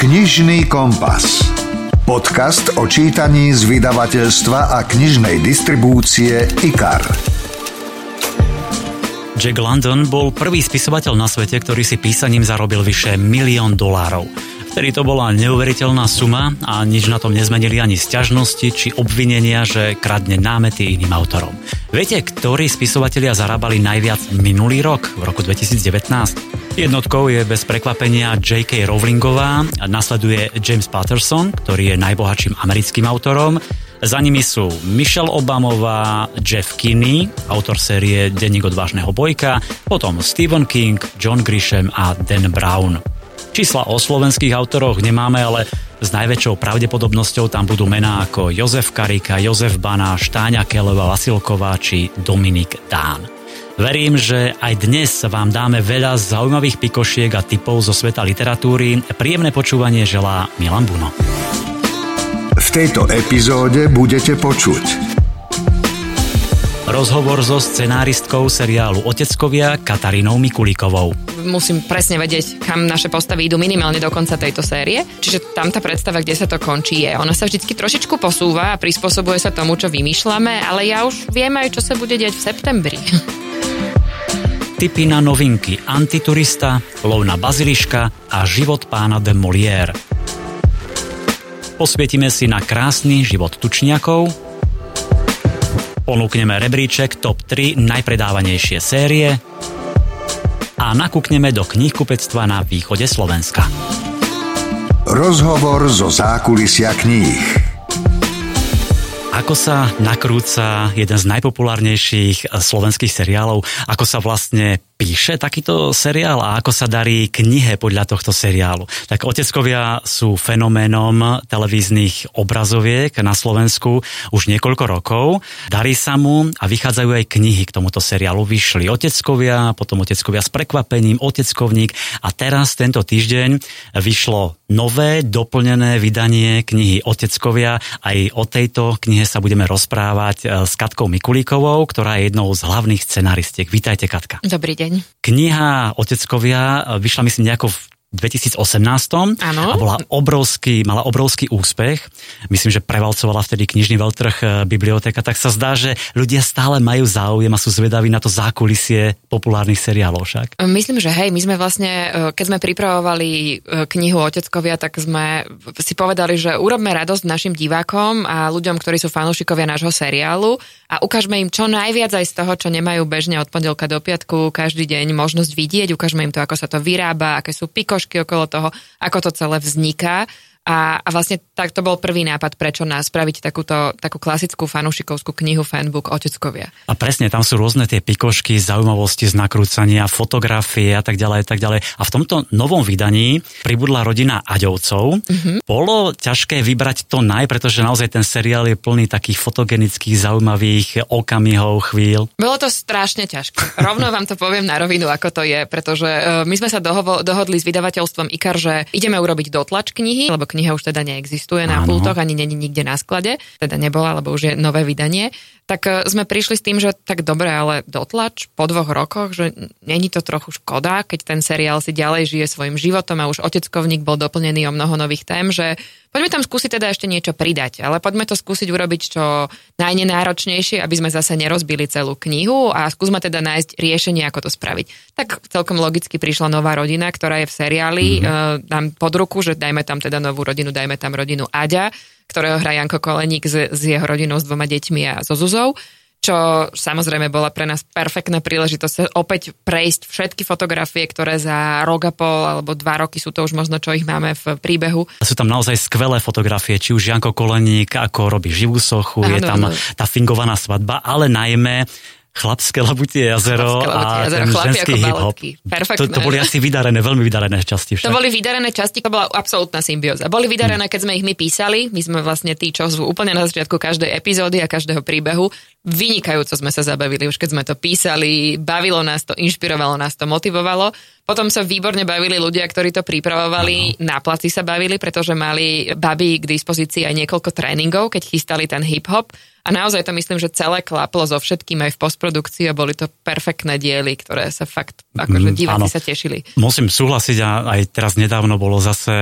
Knižný kompas. Podcast o čítaní z vydavateľstva a knižnej distribúcie IKAR. Jack London bol prvý spisovateľ na svete, ktorý si písaním zarobil vyše milión dolárov. Vtedy to bola neuveriteľná suma a nič na tom nezmenili ani sťažnosti či obvinenia, že kradne námety iným autorom. Viete, ktorí spisovatelia zarábali najviac minulý rok, v roku 2019? Jednotkou je bez prekvapenia J.K. Rowlingová, nasleduje James Patterson, ktorý je najbohatším americkým autorom, za nimi sú Michelle Obamová, Jeff Kinney, autor série Denník odvážneho bojka, potom Stephen King, John Grisham a Dan Brown. Čísla o slovenských autoroch nemáme, ale s najväčšou pravdepodobnosťou tam budú mená ako Jozef Karika, Jozef Bana, Štáňa Keleva, Vasilková či Dominik Dán. Verím, že aj dnes vám dáme veľa zaujímavých pikošiek a typov zo sveta literatúry. Príjemné počúvanie želá Milan Buno. V tejto epizóde budete počuť Rozhovor so scenáristkou seriálu Oteckovia Katarínou Mikulíkovou. Musím presne vedieť, kam naše postavy idú minimálne do konca tejto série. Čiže tam tá predstava, kde sa to končí, je. Ona sa vždy trošičku posúva a prispôsobuje sa tomu, čo vymýšľame, ale ja už viem aj, čo sa bude diať v septembri. Typy na novinky Antiturista, Lovna baziliška a Život pána de Molière. Posvietime si na krásny život tučniakov, Ponúkneme rebríček top 3 najpredávanejšie série a nakúkneme do knihkupectva na východe Slovenska. Rozhovor zo zákulisia kníh. Ako sa nakrúca jeden z najpopulárnejších slovenských seriálov, ako sa vlastne píše takýto seriál a ako sa darí knihe podľa tohto seriálu. Tak Oteckovia sú fenoménom televíznych obrazoviek na Slovensku už niekoľko rokov. Darí sa mu a vychádzajú aj knihy k tomuto seriálu. Vyšli Oteckovia, potom Oteckovia s prekvapením, Oteckovník a teraz tento týždeň vyšlo nové doplnené vydanie knihy Oteckovia. Aj o tejto knihe sa budeme rozprávať eh, s Katkou Mikulíkovou, ktorá je jednou z hlavných scenaristiek. Vítajte, Katka. Dobrý deň deň. Kniha Oteckovia vyšla myslím nejako v 2018 ano. a bola obrovský, mala obrovský úspech. Myslím, že prevalcovala vtedy knižný veľtrh e, biblioteka, tak sa zdá, že ľudia stále majú záujem a sú zvedaví na to zákulisie populárnych seriálov však. Myslím, že hej, my sme vlastne, e, keď sme pripravovali e, knihu Oteckovia, tak sme si povedali, že urobme radosť našim divákom a ľuďom, ktorí sú fanúšikovia nášho seriálu a ukážme im čo najviac aj z toho, čo nemajú bežne od pondelka do piatku každý deň možnosť vidieť, ukážme im to, ako sa to vyrába, aké sú pikošky okolo toho, ako to celé vzniká a, a vlastne tak to bol prvý nápad, prečo nás spraviť takúto takú klasickú fanúšikovskú knihu Fanbook Oteckovia. A presne, tam sú rôzne tie pikošky, zaujímavosti z nakrúcania, fotografie a tak ďalej, tak ďalej. A v tomto novom vydaní pribudla rodina Aďovcov. Mm-hmm. Bolo ťažké vybrať to naj, pretože naozaj ten seriál je plný takých fotogenických, zaujímavých okamihov, chvíľ. Bolo to strašne ťažké. Rovno vám to poviem na rovinu, ako to je, pretože uh, my sme sa dohovo, dohodli s vydavateľstvom IKAR, že ideme urobiť dotlač knihy, lebo kniha už teda neexistuje na pultoch, ani není nikde na sklade, teda nebola, lebo už je nové vydanie, tak e, sme prišli s tým, že tak dobre, ale dotlač po dvoch rokoch, že není to trochu škoda, keď ten seriál si ďalej žije svojim životom a už Oteckovník bol doplnený o mnoho nových tém, že poďme tam skúsiť teda ešte niečo pridať, ale poďme to skúsiť urobiť čo najnenáročnejšie, aby sme zase nerozbili celú knihu a skúsme teda nájsť riešenie, ako to spraviť. Tak celkom logicky prišla nová rodina, ktorá je v seriáli, mm-hmm. nám pod ruku, že dajme tam teda novú rodinu, dajme tam rodinu Aďa, ktorého hrá Janko Koleník s, s jeho rodinou, s dvoma deťmi a so Zuzou čo samozrejme bola pre nás perfektná príležitosť opäť prejsť všetky fotografie, ktoré za rok a pol alebo dva roky sú to už možno, čo ich máme v príbehu. Sú tam naozaj skvelé fotografie, či už Janko Koleník, ako robí živú sochu, Áno, je tam tá fingovaná svadba, ale najmä Chlapské labutie jazero Chlapské labutie jazero, a ten ženský hip-hop. To, to boli asi vydarené, veľmi vydarené časti však. To boli vydarené časti, to bola absolútna symbióza. Boli vydarené, keď sme ich my písali, my sme vlastne tí, čo sú úplne na začiatku každej epizódy a každého príbehu. Vynikajúco sme sa zabavili, už keď sme to písali, bavilo nás to, inšpirovalo nás to, motivovalo. Potom sa výborne bavili ľudia, ktorí to pripravovali, ano. na placi sa bavili, pretože mali babi k dispozícii aj niekoľko tréningov, keď chystali ten hip-hop A naozaj to myslím, že celé klaplo so všetkým aj v postprodukcii a boli to perfektné diely, ktoré sa fakt, akože mm, diváci sa tešili. Musím súhlasiť a aj teraz nedávno bolo zase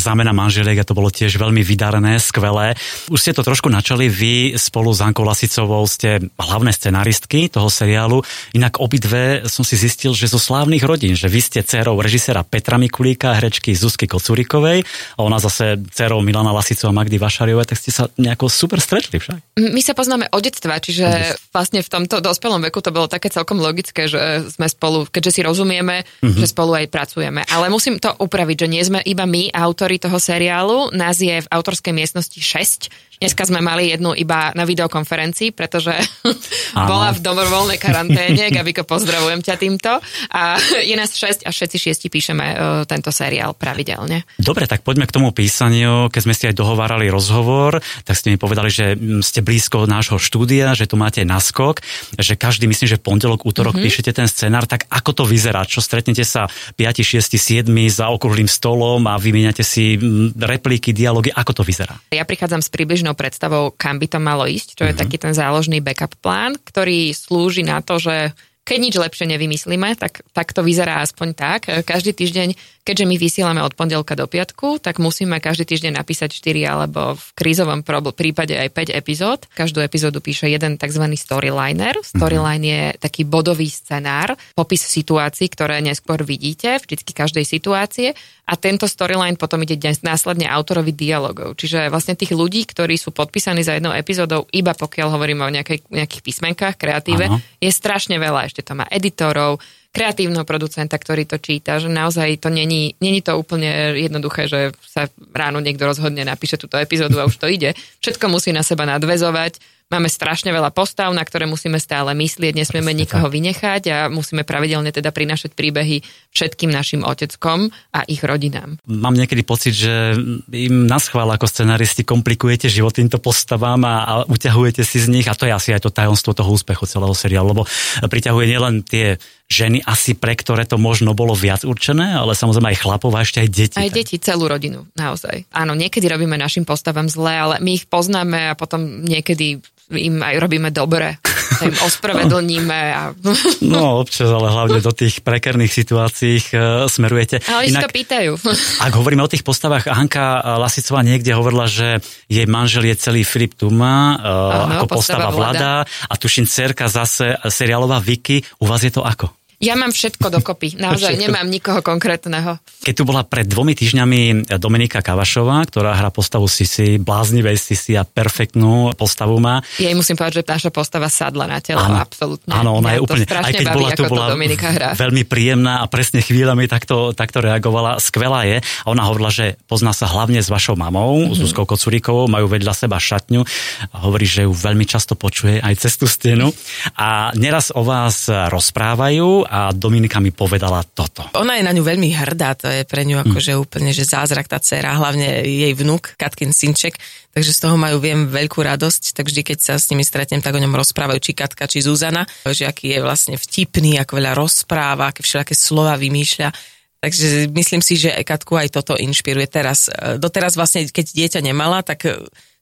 zámena manželiek a to bolo tiež veľmi vydarené, skvelé. Už ste to trošku načali, vy spolu s Ankou Lasicovou ste hlavné scenaristky toho seriálu, inak obidve som si zistil, že zo slávnych rodín, že vy ste dcerou režisera Petra Mikulíka, herečky Zuzky Kocurikovej a ona zase dcerou Milana Lasicova a Magdy Vašariovej, tak ste sa nejako super stretli však. My sa poznáme od detstva, čiže vlastne v tomto dospelom veku to bolo také celkom logické, že sme spolu, keďže si rozumieme, mm-hmm. že spolu aj pracujeme. Ale musím to upraviť, že nie sme iba my, autori toho seriálu, nás je v autorskej miestnosti 6, Dneska sme mali jednu iba na videokonferencii, pretože bola v dobrovoľnej karanténe. Gabiko, pozdravujem ťa týmto. A je nás 6 a všetci šiesti píšeme uh, tento seriál pravidelne. Dobre, tak poďme k tomu písaniu. Keď sme si aj dohovárali rozhovor, tak ste mi povedali, že mm, ste blízko nášho štúdia, že tu máte naskok, že každý, myslím, že pondelok, útorok mm-hmm. píšete ten scenár. Tak ako to vyzerá? Čo stretnete sa 5, 6, 7 za okrúhlým stolom a vymieňate si mm, repliky, dialógy? Ako to vyzerá? Ja prichádzam s približnou jasnou predstavou, kam by to malo ísť, čo je mm-hmm. taký ten záložný backup plán, ktorý slúži na to, že keď nič lepšie nevymyslíme, tak, tak to vyzerá aspoň tak. Každý týždeň, keďže my vysielame od pondelka do piatku, tak musíme každý týždeň napísať 4 alebo v krízovom prípade aj 5 epizód. Každú epizódu píše jeden tzv. storyliner. Mhm. Storyline je taký bodový scenár, popis situácií, ktoré neskôr vidíte, vždycky každej situácie a tento storyline potom ide dnes následne autorovi dialogov. Čiže vlastne tých ľudí, ktorí sú podpísaní za jednou epizódou, iba pokiaľ hovoríme o nejakej, nejakých písmenkách, kreatíve, ano. je strašne veľa. Ešte to má editorov, kreatívneho producenta, ktorý to číta, že naozaj to není, není to úplne jednoduché, že sa ráno niekto rozhodne, napíše túto epizódu a už to ide. Všetko musí na seba nadvezovať Máme strašne veľa postav, na ktoré musíme stále myslieť, nesmieme Presne nikoho tak. vynechať a musíme pravidelne teda prinašať príbehy všetkým našim oteckom a ich rodinám. Mám niekedy pocit, že im na schvál ako scenaristi komplikujete život týmto postavám a, a uťahujete si z nich a to je asi aj to tajomstvo toho úspechu celého seriálu, lebo priťahuje nielen tie ženy asi pre ktoré to možno bolo viac určené, ale samozrejme aj chlapov a ešte aj deti. Aj tak. deti, celú rodinu, naozaj. Áno, niekedy robíme našim postavám zle, ale my ich poznáme a potom niekedy im aj robíme dobre. Im ospravedlníme. A... No občas, ale hlavne do tých prekerných situácií uh, smerujete. Ale Inak, to pýtajú. Ak hovoríme o tých postavách, Hanka Lasicová niekde hovorila, že jej manžel je celý Filip Tuma, uh, ako postava, postava Vlada a tuším cerka zase seriálová Vicky. U vás je to ako? Ja mám všetko dokopy, naozaj všetko. nemám nikoho konkrétneho. Keď tu bola pred dvomi týždňami Dominika Kavašová, ktorá hrá postavu Sisi, bláznivej Sisi a perfektnú postavu má. Ja musím povedať, že naša postava sadla na telo, áno, absolútne. Áno, ona ja je úplne, aj keď baví, bola tu, bola Dominika hrá. veľmi príjemná a presne chvíľami takto, takto reagovala. Skvelá je. A ona hovorila, že pozná sa hlavne s vašou mamou, mm-hmm. Zuzkou Kocuríkovou, majú vedľa seba šatňu. A hovorí, že ju veľmi často počuje aj cez tú stenu. A neraz o vás rozprávajú a Dominika mi povedala toto. Ona je na ňu veľmi hrdá, to je pre ňu mm. akože úplne, že zázrak tá dcera, hlavne jej vnuk, Katkin Synček, takže z toho majú, viem, veľkú radosť, tak vždy, keď sa s nimi stretnem, tak o ňom rozprávajú, či Katka, či Zuzana, že aký je vlastne vtipný, ako veľa rozpráva, aké všelijaké slova vymýšľa. Takže myslím si, že Katku aj toto inšpiruje teraz. Doteraz vlastne, keď dieťa nemala, tak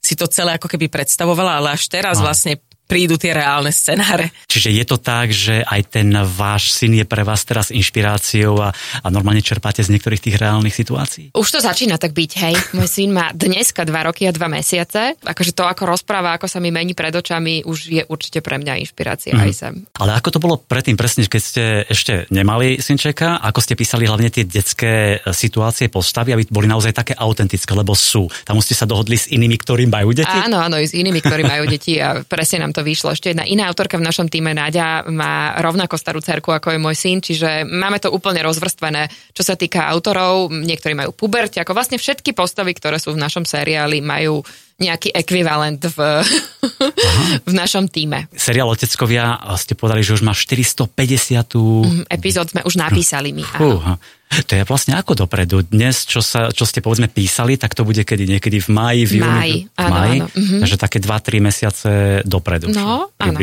si to celé ako keby predstavovala, ale až teraz vlastne prídu tie reálne scenáre. Čiže je to tak, že aj ten váš syn je pre vás teraz inšpiráciou a, a normálne čerpáte z niektorých tých reálnych situácií? Už to začína tak byť, hej. Môj syn má dneska dva roky a dva mesiace. Akože to, ako rozpráva, ako sa mi mení pred očami, už je určite pre mňa inšpirácia mm. aj sem. Ale ako to bolo predtým presne, keď ste ešte nemali synčeka, ako ste písali hlavne tie detské situácie, postavy, aby boli naozaj také autentické, lebo sú. Tam ste sa dohodli s inými, ktorí majú deti? Áno, áno, s inými, ktorí majú deti a presne nám to to vyšlo. Ešte jedna iná autorka v našom týme, Náďa, má rovnako starú cerku, ako je môj syn, čiže máme to úplne rozvrstvené, čo sa týka autorov. Niektorí majú puberte, ako vlastne všetky postavy, ktoré sú v našom seriáli, majú nejaký ekvivalent v, v našom týme. Seriál Oteckovia ste povedali, že už má 450. Mm, epizód sme už napísali my. Áno. To je vlastne ako dopredu. Dnes, čo, sa, čo ste povedzme písali, tak to bude kedy niekedy v máji, v júni. Áno, máji, áno. Mhm. Takže také 2-3 mesiace dopredu. No, áno.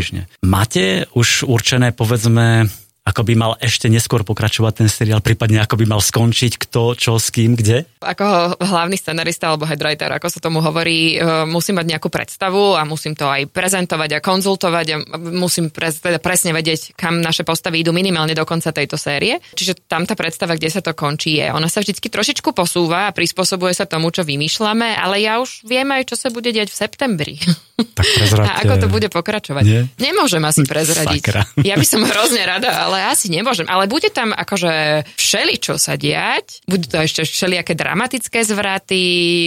Máte už určené, povedzme, ako by mal ešte neskôr pokračovať ten seriál, prípadne ako by mal skončiť, kto, čo, s kým, kde? Ako hlavný scenarista alebo headwriter, ako sa tomu hovorí, e, musím mať nejakú predstavu a musím to aj prezentovať a konzultovať a musím pre, teda presne vedieť, kam naše postavy idú minimálne do konca tejto série. Čiže tam tá predstava, kde sa to končí, je. Ona sa vždycky trošičku posúva a prispôsobuje sa tomu, čo vymýšľame, ale ja už viem aj, čo sa bude diať v septembri. Tak a ako to bude pokračovať. Nie? Nemôžem asi prezradiť. Sakra. Ja by som hrozne rada, ale asi nemôžem. Ale bude tam akože všeli, čo sa diať. Budú to ešte všelijaké dramatické zvraty,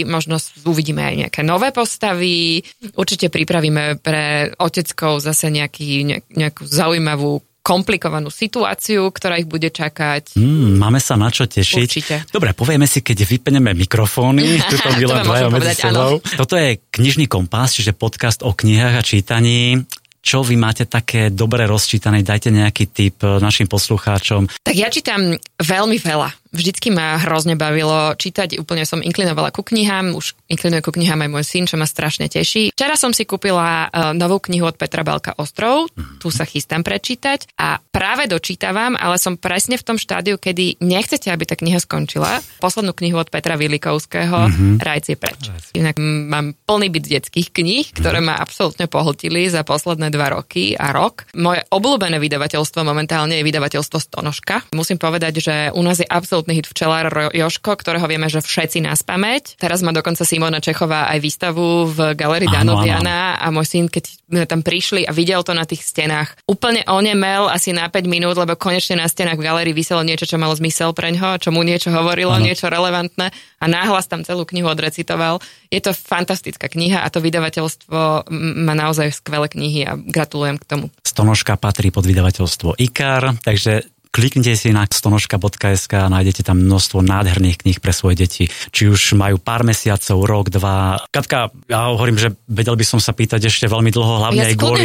možno uvidíme aj nejaké nové postavy. Určite pripravíme pre oteckov zase nejaký, nejakú zaujímavú komplikovanú situáciu, ktorá ich bude čakať. Mm, máme sa na čo tešiť. Určite. Dobre, povieme si, keď vypneme mikrofóny. Tuto to medzi sebou. Toto je knižný kompas, čiže podcast o knihách a čítaní čo vy máte také dobre rozčítané, dajte nejaký tip našim poslucháčom. Tak ja čítam veľmi veľa vždycky ma hrozne bavilo čítať, úplne som inklinovala ku knihám, už inklinuje ku knihám aj môj syn, čo ma strašne teší. Včera som si kúpila uh, novú knihu od Petra Belka Ostrov, tu sa chystám prečítať a práve dočítavam, ale som presne v tom štádiu, kedy nechcete, aby tá kniha skončila. Poslednú knihu od Petra Vilikovského, mm-hmm. Rajci preč. Inak mám plný byt detských kníh, ktoré ma absolútne pohltili za posledné dva roky a rok. Moje obľúbené vydavateľstvo momentálne je vydavateľstvo Stonožka. Musím povedať, že u nás je absolútne absolútny hit včelár Joško, ktorého vieme, že všetci nás pamäť. Teraz má dokonca Simona Čechová aj výstavu v Galerii Danoviana a môj syn, keď sme tam prišli a videl to na tých stenách, úplne onemel asi na 5 minút, lebo konečne na stenách v galerii vyselo niečo, čo malo zmysel pre ňo, čo mu niečo hovorilo, ano. niečo relevantné a náhlas tam celú knihu odrecitoval. Je to fantastická kniha a to vydavateľstvo má naozaj skvelé knihy a gratulujem k tomu. Stonožka patrí pod vydavateľstvo IKAR, takže Kliknite si na stonožka.sk a nájdete tam množstvo nádherných kníh pre svoje deti. Či už majú pár mesiacov, rok, dva. Katka, ja hovorím, že vedel by som sa pýtať ešte veľmi dlho, hlavne ja aj kvôli,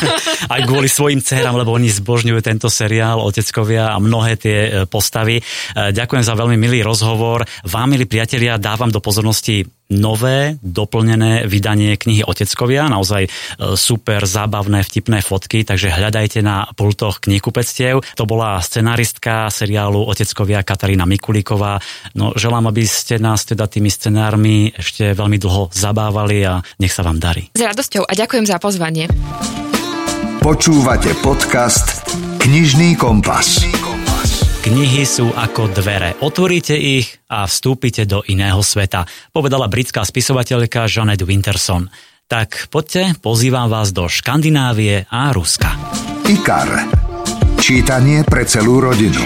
aj kvôli svojim dcerám, lebo oni zbožňujú tento seriál, oteckovia a mnohé tie e, postavy. E, ďakujem za veľmi milý rozhovor. Vám, milí priatelia, dávam do pozornosti nové, doplnené vydanie knihy Oteckovia, naozaj e, super, zábavné, vtipné fotky, takže hľadajte na pultoch knihkupectiev. To bola scenaristka seriálu Oteckovia Katarína Mikulíková. No, želám, aby ste nás teda tými scenármi ešte veľmi dlho zabávali a nech sa vám darí. S radosťou a ďakujem za pozvanie. Počúvate podcast Knižný kompas. Knihy sú ako dvere. Otvoríte ich a vstúpite do iného sveta, povedala britská spisovateľka Janet Winterson. Tak poďte, pozývam vás do Škandinávie a Ruska. IKAR. Čítanie pre celú rodinu.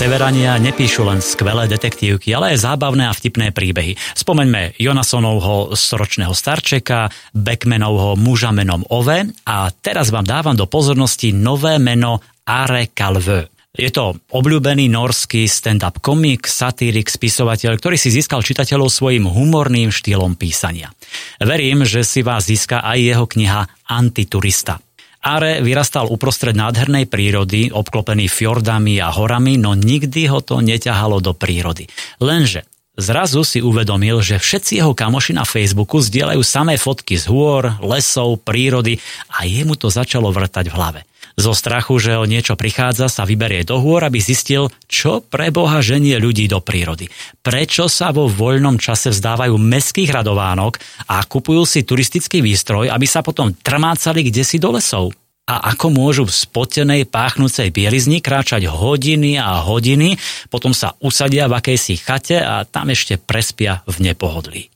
Severania nepíšu len skvelé detektívky, ale aj zábavné a vtipné príbehy. Spomeňme Jonasonovho storočného starčeka, Beckmanovho muža menom Ove a teraz vám dávam do pozornosti nové meno Are Calveux. Je to obľúbený norský stand-up komik, satírik, spisovateľ, ktorý si získal čitateľov svojim humorným štýlom písania. Verím, že si vás získa aj jeho kniha Antiturista. Are vyrastal uprostred nádhernej prírody, obklopený fjordami a horami, no nikdy ho to neťahalo do prírody. Lenže Zrazu si uvedomil, že všetci jeho kamoši na Facebooku zdieľajú samé fotky z hôr, lesov, prírody a jemu to začalo vrtať v hlave. Zo strachu, že o niečo prichádza, sa vyberie do hôr, aby zistil, čo pre Boha ženie ľudí do prírody. Prečo sa vo voľnom čase vzdávajú meských radovánok a kupujú si turistický výstroj, aby sa potom trmácali kde si do lesov a ako môžu v spotenej páchnúcej bielizni kráčať hodiny a hodiny, potom sa usadia v akejsi chate a tam ešte prespia v nepohodlí.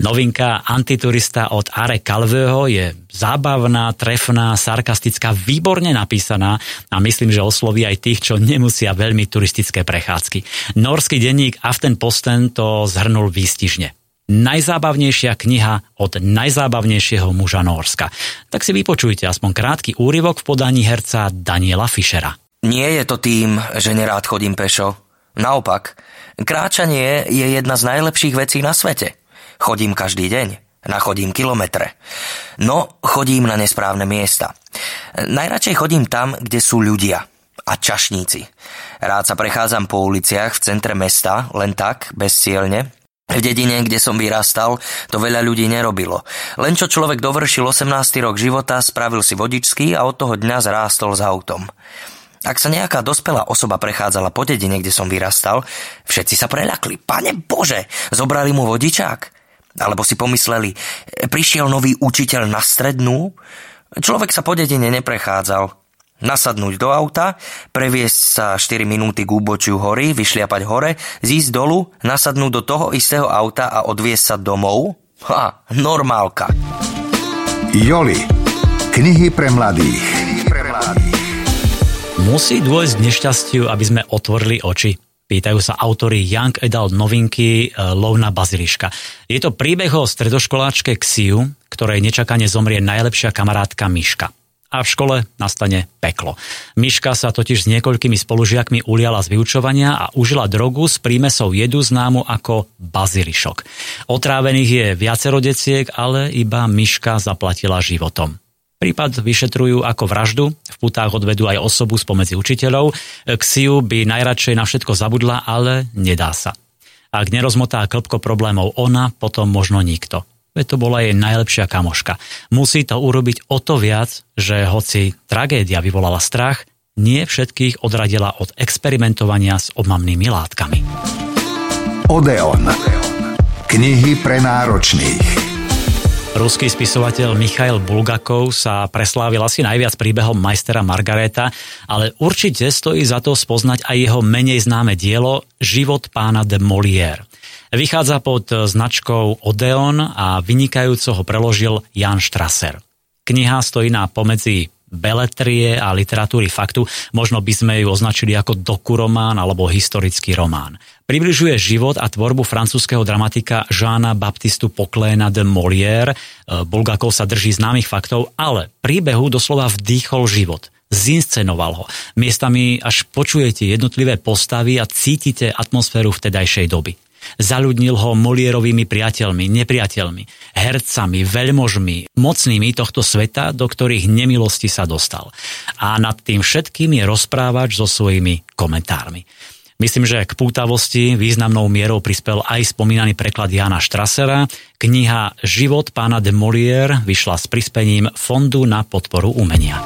Novinka Antiturista od Are Calveho je zábavná, trefná, sarkastická, výborne napísaná a myslím, že osloví aj tých, čo nemusia veľmi turistické prechádzky. Norský denník Aftenposten to zhrnul výstižne. Najzábavnejšia kniha od najzábavnejšieho muža Norska. Tak si vypočujte aspoň krátky úryvok v podaní herca Daniela Fischera. Nie je to tým, že nerád chodím pešo. Naopak, kráčanie je jedna z najlepších vecí na svete – Chodím každý deň. Nachodím kilometre. No, chodím na nesprávne miesta. Najradšej chodím tam, kde sú ľudia a čašníci. Rád sa prechádzam po uliciach v centre mesta, len tak, bezcielne. V dedine, kde som vyrastal, to veľa ľudí nerobilo. Len čo človek dovršil 18. rok života, spravil si vodičský a od toho dňa zrástol s autom. Ak sa nejaká dospelá osoba prechádzala po dedine, kde som vyrastal, všetci sa preľakli. Pane Bože, zobrali mu vodičák? Alebo si pomysleli, prišiel nový učiteľ na strednú? Človek sa po dedine neprechádzal nasadnúť do auta, previesť sa 4 minúty k úbočiu hory, vyšliapať hore, zísť dolu, nasadnúť do toho istého auta a odviesť sa domov? Ha, normálka. Joli. Knihy pre mladých. Musí dôjsť k nešťastiu, aby sme otvorili oči. Pýtajú sa autory Young Adult novinky e, Lovna Baziliška. Je to príbeh o stredoškoláčke Xiu, ktorej nečakane zomrie najlepšia kamarátka Miška a v škole nastane peklo. Miška sa totiž s niekoľkými spolužiakmi uliala z vyučovania a užila drogu s prímesou jedu známu ako bazilišok. Otrávených je viacero deciek, ale iba Miška zaplatila životom. Prípad vyšetrujú ako vraždu, v putách odvedú aj osobu spomedzi učiteľov. Xiu by najradšej na všetko zabudla, ale nedá sa. Ak nerozmotá klpko problémov ona, potom možno nikto. Veď to bola jej najlepšia kamoška. Musí to urobiť o to viac, že hoci tragédia vyvolala strach, nie všetkých odradila od experimentovania s obmamnými látkami. Odeon. Knihy pre náročných. Ruský spisovateľ Michail Bulgakov sa preslávil asi najviac príbehom majstera Margareta, ale určite stojí za to spoznať aj jeho menej známe dielo Život pána de Molière. Vychádza pod značkou Odeon a vynikajúco ho preložil Jan Strasser. Kniha stojí na pomedzi beletrie a literatúry faktu, možno by sme ju označili ako dokuromán alebo historický román. Približuje život a tvorbu francúzského dramatika Žána Baptistu Pokléna de Molière. E, Bulgakov sa drží známych faktov, ale príbehu doslova vdýchol život zinscenoval ho. Miestami až počujete jednotlivé postavy a cítite atmosféru vtedajšej doby. Zaľudnil ho Molierovými priateľmi, nepriateľmi, hercami, veľmožmi, mocnými tohto sveta, do ktorých nemilosti sa dostal. A nad tým všetkým je rozprávač so svojimi komentármi. Myslím, že k pútavosti významnou mierou prispel aj spomínaný preklad Jana Štrasera. Kniha Život pána de Molière vyšla s prispením Fondu na podporu umenia.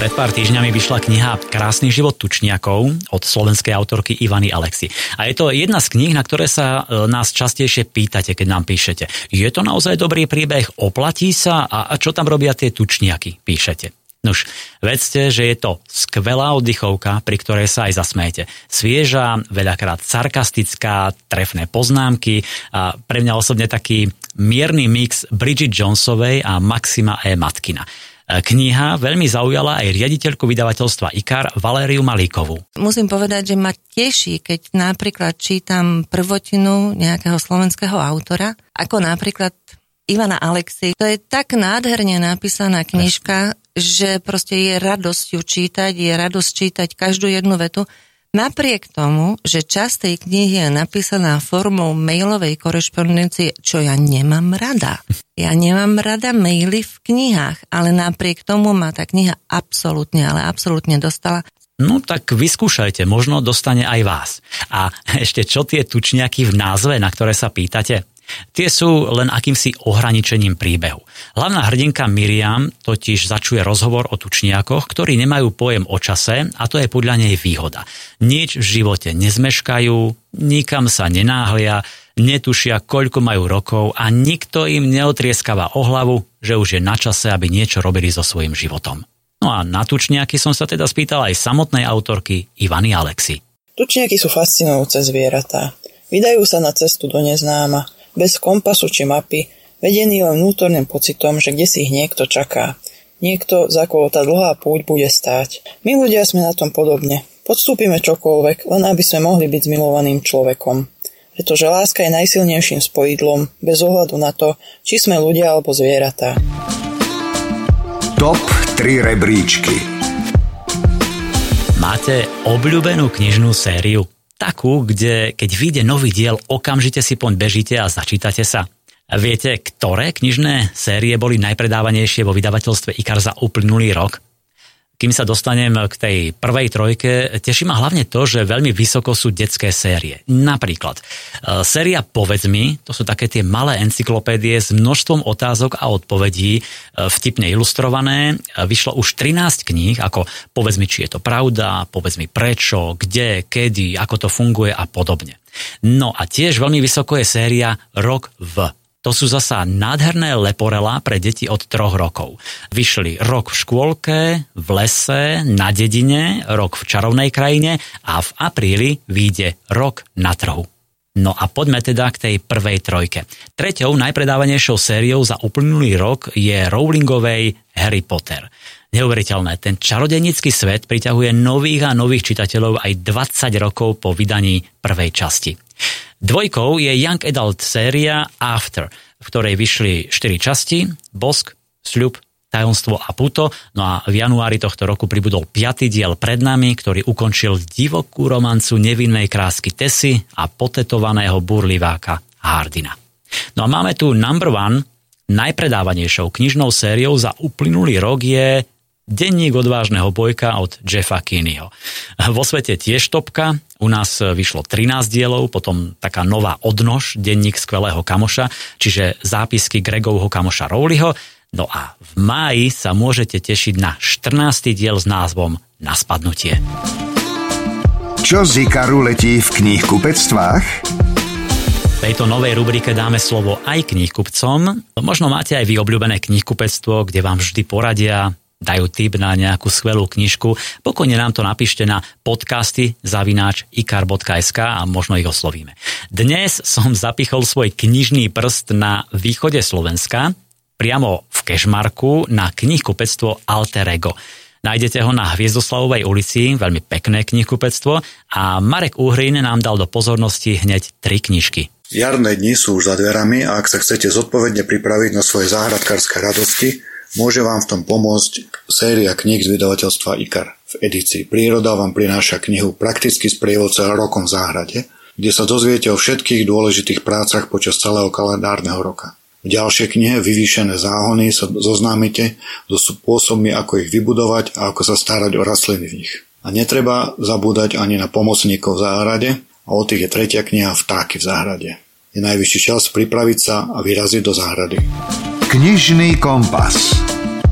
Pred pár týždňami vyšla kniha Krásny život tučniakov od slovenskej autorky Ivany Alexi. A je to jedna z kníh, na ktoré sa e, nás častejšie pýtate, keď nám píšete. Je to naozaj dobrý príbeh? Oplatí sa? A čo tam robia tie tučniaky? Píšete. Nuž, vedzte, že je to skvelá oddychovka, pri ktorej sa aj zasmejete. Svieža, veľakrát sarkastická, trefné poznámky a pre mňa osobne taký mierny mix Bridget Jonesovej a Maxima E. Matkina. Kniha veľmi zaujala aj riaditeľku vydavateľstva IKAR Valériu Malíkovú. Musím povedať, že ma teší, keď napríklad čítam prvotinu nejakého slovenského autora, ako napríklad Ivana Alexi. To je tak nádherne napísaná knižka, že proste je radosť ju čítať, je radosť čítať každú jednu vetu. Napriek tomu, že časť tej knihy je napísaná formou mailovej korešpondencie, čo ja nemám rada. Ja nemám rada maily v knihách, ale napriek tomu ma tá kniha absolútne, ale absolútne dostala. No tak vyskúšajte, možno dostane aj vás. A ešte čo tie tučniaky v názve, na ktoré sa pýtate? Tie sú len akýmsi ohraničením príbehu. Hlavná hrdinka Miriam totiž začuje rozhovor o tučniakoch, ktorí nemajú pojem o čase a to je podľa nej výhoda. Nič v živote nezmeškajú, nikam sa nenáhlia, netušia, koľko majú rokov a nikto im neotrieskava o hlavu, že už je na čase, aby niečo robili so svojím životom. No a na tučniaky som sa teda spýtal aj samotnej autorky Ivany Alexi. Tučniaky sú fascinujúce zvieratá. Vydajú sa na cestu do neznáma bez kompasu či mapy, vedený len vnútorným pocitom, že kde si ich niekto čaká. Niekto, za koho tá dlhá púť bude stáť. My ľudia sme na tom podobne. Podstúpime čokoľvek, len aby sme mohli byť zmilovaným človekom. Pretože láska je najsilnejším spojidlom, bez ohľadu na to, či sme ľudia alebo zvieratá. Top 3 rebríčky Máte obľúbenú knižnú sériu? Takú, kde keď vyjde nový diel, okamžite si poň bežíte a začítate sa. Viete, ktoré knižné série boli najpredávanejšie vo vydavateľstve IKAR za uplynulý rok? Kým sa dostanem k tej prvej trojke, teší ma hlavne to, že veľmi vysoko sú detské série. Napríklad, e, séria Povedz mi, to sú také tie malé encyklopédie s množstvom otázok a odpovedí, e, vtipne ilustrované. E, vyšlo už 13 kníh, ako Povedz mi, či je to pravda, Povedz mi prečo, kde, kedy, ako to funguje a podobne. No a tiež veľmi vysoko je séria Rok v to sú zasa nádherné leporela pre deti od troch rokov. Vyšli rok v škôlke, v lese, na dedine, rok v čarovnej krajine a v apríli vyjde rok na trhu. No a poďme teda k tej prvej trojke. Treťou najpredávanejšou sériou za uplynulý rok je Rowlingovej Harry Potter. Neuveriteľné, ten čarodenický svet priťahuje nových a nových čitateľov aj 20 rokov po vydaní prvej časti. Dvojkou je Young Adult séria After, v ktorej vyšli 4 časti, Bosk, Sľub, Tajomstvo a Puto. No a v januári tohto roku pribudol piatý diel pred nami, ktorý ukončil divokú romancu nevinnej krásky Tesy a potetovaného burliváka Hardina. No a máme tu number one, najpredávanejšou knižnou sériou za uplynulý rok je Denník odvážneho bojka od Jeffa Kinneyho. Vo svete tiež topka, u nás vyšlo 13 dielov, potom taká nová odnož, Denník skvelého kamoša, čiže zápisky Gregovho kamoša Rowleyho. No a v máji sa môžete tešiť na 14. diel s názvom Na spadnutie. Čo z Ikaru letí v knihkupectvách? V tejto novej rubrike dáme slovo aj knihkupcom. Možno máte aj vy obľúbené knihkupectvo, kde vám vždy poradia, dajú tip na nejakú skvelú knižku, pokojne nám to napíšte na podcasty zavináč ikar.sk a možno ich oslovíme. Dnes som zapichol svoj knižný prst na východe Slovenska, priamo v Kešmarku na knihkupectvo Alter Ego. Nájdete ho na Hviezdoslavovej ulici, veľmi pekné knihkupectvo a Marek Uhrin nám dal do pozornosti hneď tri knižky. Jarné dni sú už za dverami a ak sa chcete zodpovedne pripraviť na svoje záhradkárske radosti, Môže vám v tom pomôcť séria kníh z vydavateľstva IKAR. V edícii Príroda vám prináša knihu Prakticky sprievodca rokom v záhrade, kde sa dozviete o všetkých dôležitých prácach počas celého kalendárneho roka. V ďalšej knihe Vyvýšené záhony sa zoznámite so spôsobmi, ako ich vybudovať a ako sa starať o rastliny v nich. A netreba zabúdať ani na pomocníkov v záhrade a o tých je tretia kniha Vtáky v záhrade. Je najvyšší čas pripraviť sa a vyraziť do záhrady. Knižný kompas.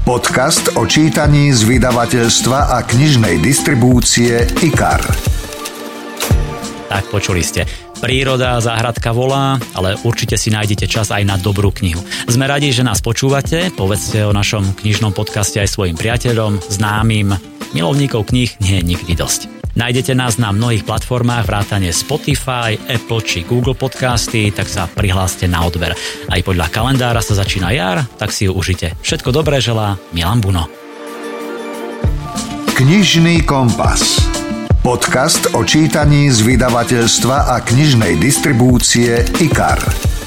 Podcast o čítaní z vydavateľstva a knižnej distribúcie IKAR. Tak počuli ste. Príroda, záhradka volá, ale určite si nájdete čas aj na dobrú knihu. Sme radi, že nás počúvate, povedzte o našom knižnom podcaste aj svojim priateľom, známym. Milovníkov kníh nie je nikdy dosť. Nájdete nás na mnohých platformách vrátane Spotify, Apple či Google Podcasty, tak sa prihláste na odber. Aj podľa kalendára sa začína jar, tak si ju užite. Všetko dobré želá Milan Buno. Knižný kompas. Podcast o čítaní z vydavateľstva a knižnej distribúcie IKAR.